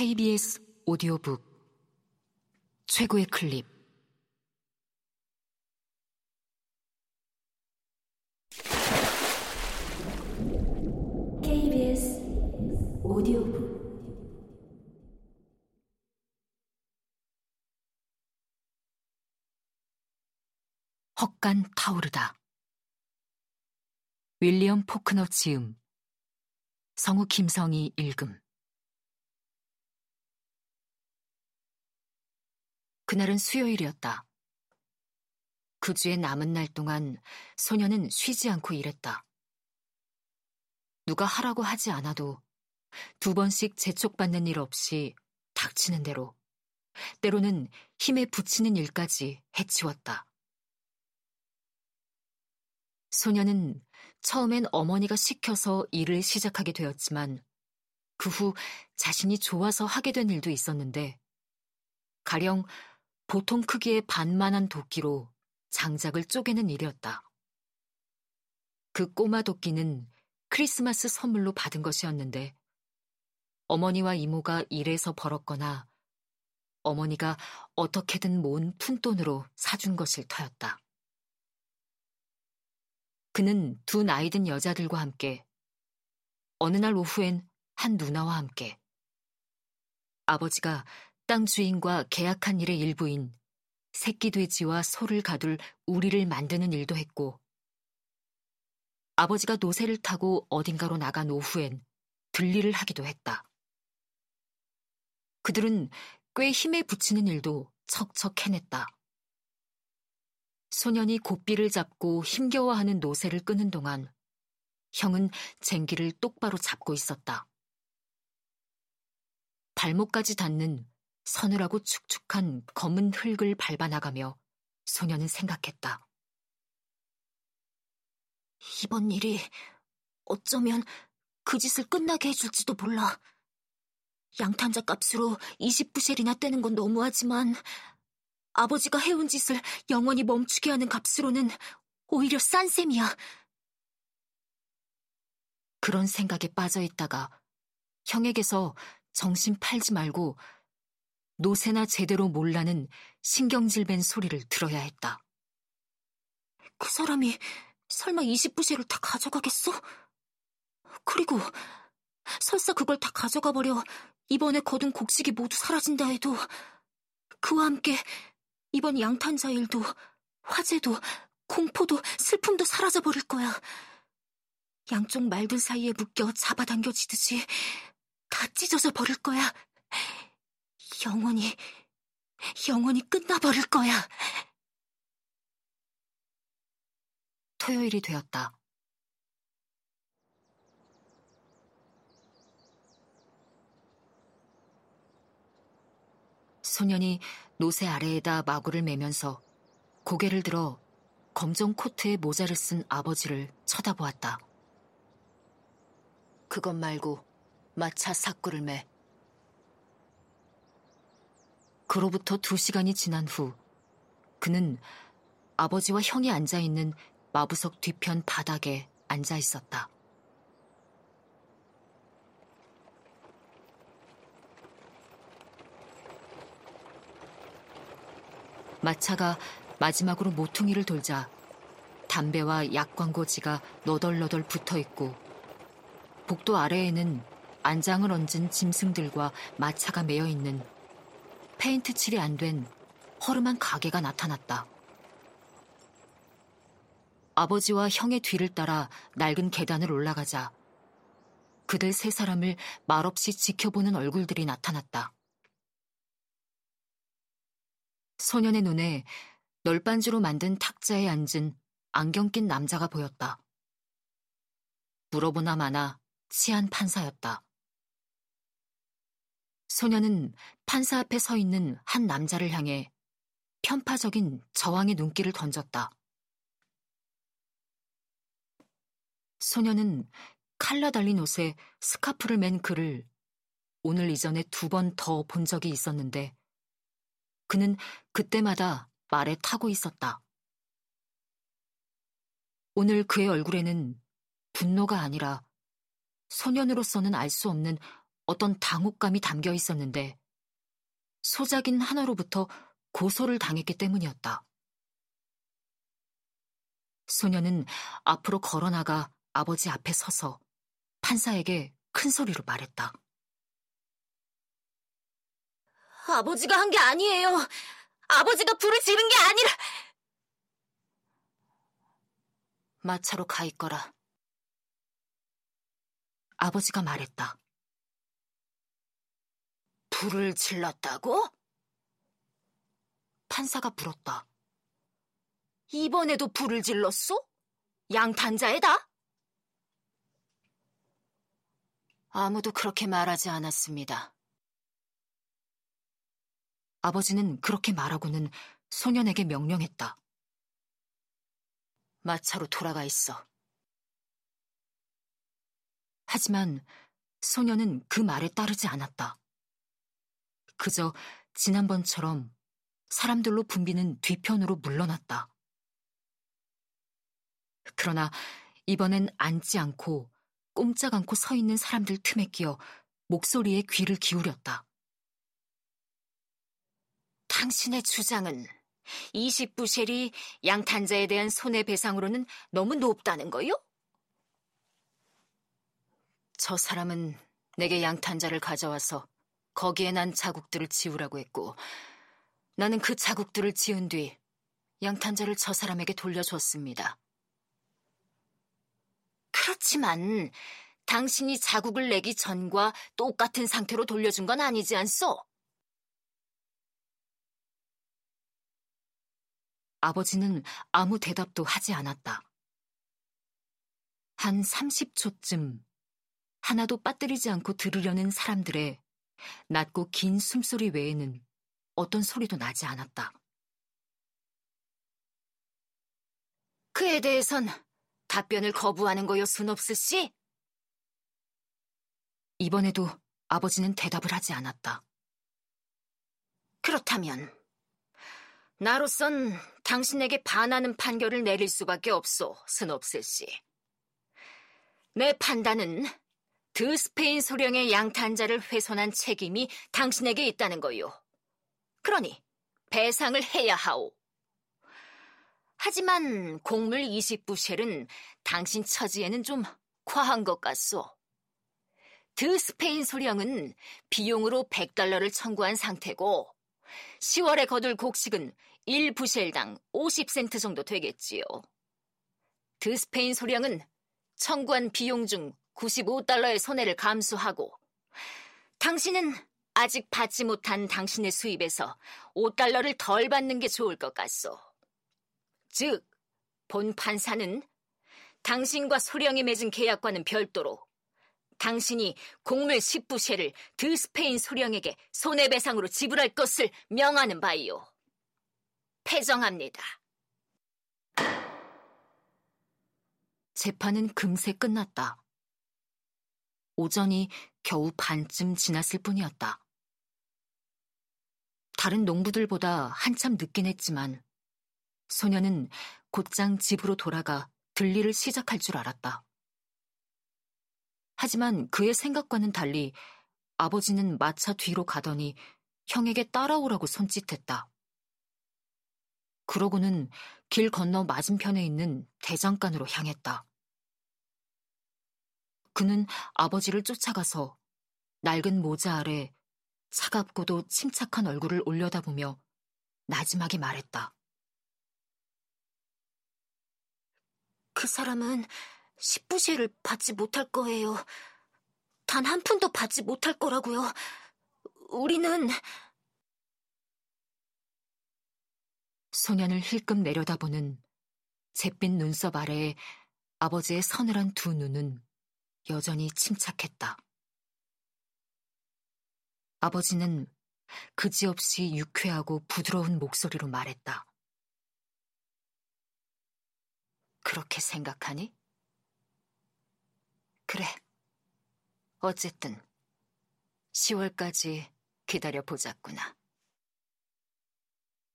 KBS 오디오북 최고의 클립. KBS 오디오북. 헛간 타오르다. 윌리엄 포크너 지음 성우 김성희 읽음 그날은 수요일이었다. 그 주의 남은 날 동안 소녀는 쉬지 않고 일했다. 누가 하라고 하지 않아도 두 번씩 재촉받는 일 없이 닥치는 대로 때로는 힘에 붙이는 일까지 해치웠다. 소녀는 처음엔 어머니가 시켜서 일을 시작하게 되었지만 그 후 자신이 좋아서 하게 된 일도 있었는데 가령 보통 크기의 반만한 도끼로 장작을 쪼개는 일이었다. 그 꼬마 도끼는 크리스마스 선물로 받은 것이었는데 어머니와 이모가 일해서 벌었거나 어머니가 어떻게든 모은 푼돈으로 사준 것일 터였다. 그는 두 나이든 여자들과 함께 어느 날 오후엔 한 누나와 함께 아버지가 땅 주인과 계약한 일의 일부인 새끼 돼지와 소를 가둘 우리를 만드는 일도 했고 아버지가 노새를 타고 어딘가로 나간 오후엔 들리를 하기도 했다. 그들은 꽤 힘에 붙이는 일도 척척 해냈다. 소년이 고삐를 잡고 힘겨워하는 노새를 끄는 동안 형은 쟁기를 똑바로 잡고 있었다. 발목까지 닿는 서늘하고 축축한 검은 흙을 밟아나가며 소녀는 생각했다. 이번 일이 어쩌면 그 짓을 끝나게 해줄지도 몰라. 양탄자 값으로 20부셀이나 떼는 건 너무하지만 아버지가 해온 짓을 영원히 멈추게 하는 값으로는 오히려 싼 셈이야. 그런 생각에 빠져 있다가 형에게서 정신 팔지 말고 노새나 제대로 몰라는 신경질밴 소리를 들어야 했다. 그 사람이 설마 20부시를 다 가져가겠어? 그리고 설사 그걸 다 가져가 버려 이번에 거둔 곡식이 모두 사라진다 해도 그와 함께 이번 양탄자 일도 화재도 공포도 슬픔도 사라져 버릴 거야. 양쪽 말들 사이에 묶여 잡아당겨지듯이 다 찢어져 버릴 거야. 영원히, 영원히 끝나버릴 거야. 토요일이 되었다. 소년이 노새 아래에다 마구를 매면서 고개를 들어 검정 코트에 모자를 쓴 아버지를 쳐다보았다. 그것 말고 마차 사꾸를 매. 그로부터 두 시간이 지난 후 그는 아버지와 형이 앉아 있는 마부석 뒤편 바닥에 앉아 있었다. 마차가 마지막으로 모퉁이를 돌자 담배와 약 광고지가 너덜너덜 붙어 있고 복도 아래에는 안장을 얹은 짐승들과 마차가 매여 있는 페인트 칠이 안 된 허름한 가게가 나타났다. 아버지와 형의 뒤를 따라 낡은 계단을 올라가자 그들 세 사람을 말없이 지켜보는 얼굴들이 나타났다. 소년의 눈에 널빤지로 만든 탁자에 앉은 안경 낀 남자가 보였다. 물어보나 마나 치안 판사였다. 소녀는 판사 앞에 서 있는 한 남자를 향해 편파적인 저항의 눈길을 던졌다. 소녀는 칼라 달린 옷에 스카프를 맨 그를 오늘 이전에 두 번 더 본 적이 있었는데 그는 그때마다 말에 타고 있었다. 오늘 그의 얼굴에는 분노가 아니라 소년으로서는 알 수 없는 어떤 당혹감이 담겨 있었는데 소작인 하나로부터 고소를 당했기 때문이었다. 소녀는 앞으로 걸어나가 아버지 앞에 서서 판사에게 큰 소리로 말했다. 아버지가 한 게 아니에요. 아버지가 불을 지른 게 아니라. 마차로 가 있거라. 아버지가 말했다. 불을 질렀다고? 판사가 물었다. 이번에도 불을 질렀소? 양탄자에다? 아무도 그렇게 말하지 않았습니다. 아버지는 그렇게 말하고는 소년에게 명령했다. 마차로 돌아가 있어. 하지만 소년은 그 말에 따르지 않았다. 그저 지난번처럼 사람들로 붐비는 뒤편으로 물러났다. 그러나 이번엔 앉지 않고 꼼짝 않고 서 있는 사람들 틈에 끼어 목소리에 귀를 기울였다. 당신의 주장은 20부셸이 양탄자에 대한 손해배상으로는 너무 높다는 거요? 저 사람은 내게 양탄자를 가져와서 거기에 난 자국들을 지우라고 했고 나는 그 자국들을 지운 뒤 양탄자를 저 사람에게 돌려줬습니다. 그렇지만 당신이 자국을 내기 전과 똑같은 상태로 돌려준 건 아니지 않소? 아버지는 아무 대답도 하지 않았다. 한 30초쯤 하나도 빠뜨리지 않고 들으려는 사람들의 낮고 긴 숨소리 외에는 어떤 소리도 나지 않았다. 그에 대해선 답변을 거부하는 거요, 순옵스 씨? 이번에도 아버지는 대답을 하지 않았다. 그렇다면 나로선 당신에게 반하는 판결을 내릴 수밖에 없소, 스놉스 씨. 내 판단은 드스페인 소령의 양탄자를 훼손한 책임이 당신에게 있다는 거요. 그러니 배상을 해야 하오. 하지만 곡물 20부셸은 당신 처지에는 좀 과한 것 같소. 드 스페인 소령은 비용으로 100달러를 청구한 상태고 10월에 거둘 곡식은 1부셸당 50센트 정도 되겠지요. 드 스페인 소령은 청구한 비용 중 95달러의 손해를 감수하고 당신은 아직 받지 못한 당신의 수입에서 5달러를 덜 받는 게 좋을 것 같소. 즉, 본 판사는 당신과 소령이 맺은 계약과는 별도로 당신이 곡물 10부셰를 드스페인 소령에게 손해배상으로 지불할 것을 명하는 바이요. 패정합니다. 재판은 금세 끝났다. 오전이 겨우 반쯤 지났을 뿐이었다. 다른 농부들보다 한참 늦긴 했지만 소녀는 곧장 집으로 돌아가 들리를 시작할 줄 알았다. 하지만 그의 생각과는 달리 아버지는 마차 뒤로 가더니 형에게 따라오라고 손짓했다. 그러고는 길 건너 맞은편에 있는 대장간으로 향했다. 그는 아버지를 쫓아가서 낡은 모자 아래 차갑고도 침착한 얼굴을 올려다보며 나지막이 말했다. 그 사람은 10부시를 받지 못할 거예요. 단 한 푼도 받지 못할 거라고요. 우리는 소년을 힐끔 내려다보는 잿빛 눈썹 아래에 아버지의 서늘한 두 눈은 여전히 침착했다. 아버지는 그지없이 유쾌하고 부드러운 목소리로 말했다. 그렇게 생각하니? 그래. 어쨌든 10월까지 기다려 보자꾸나.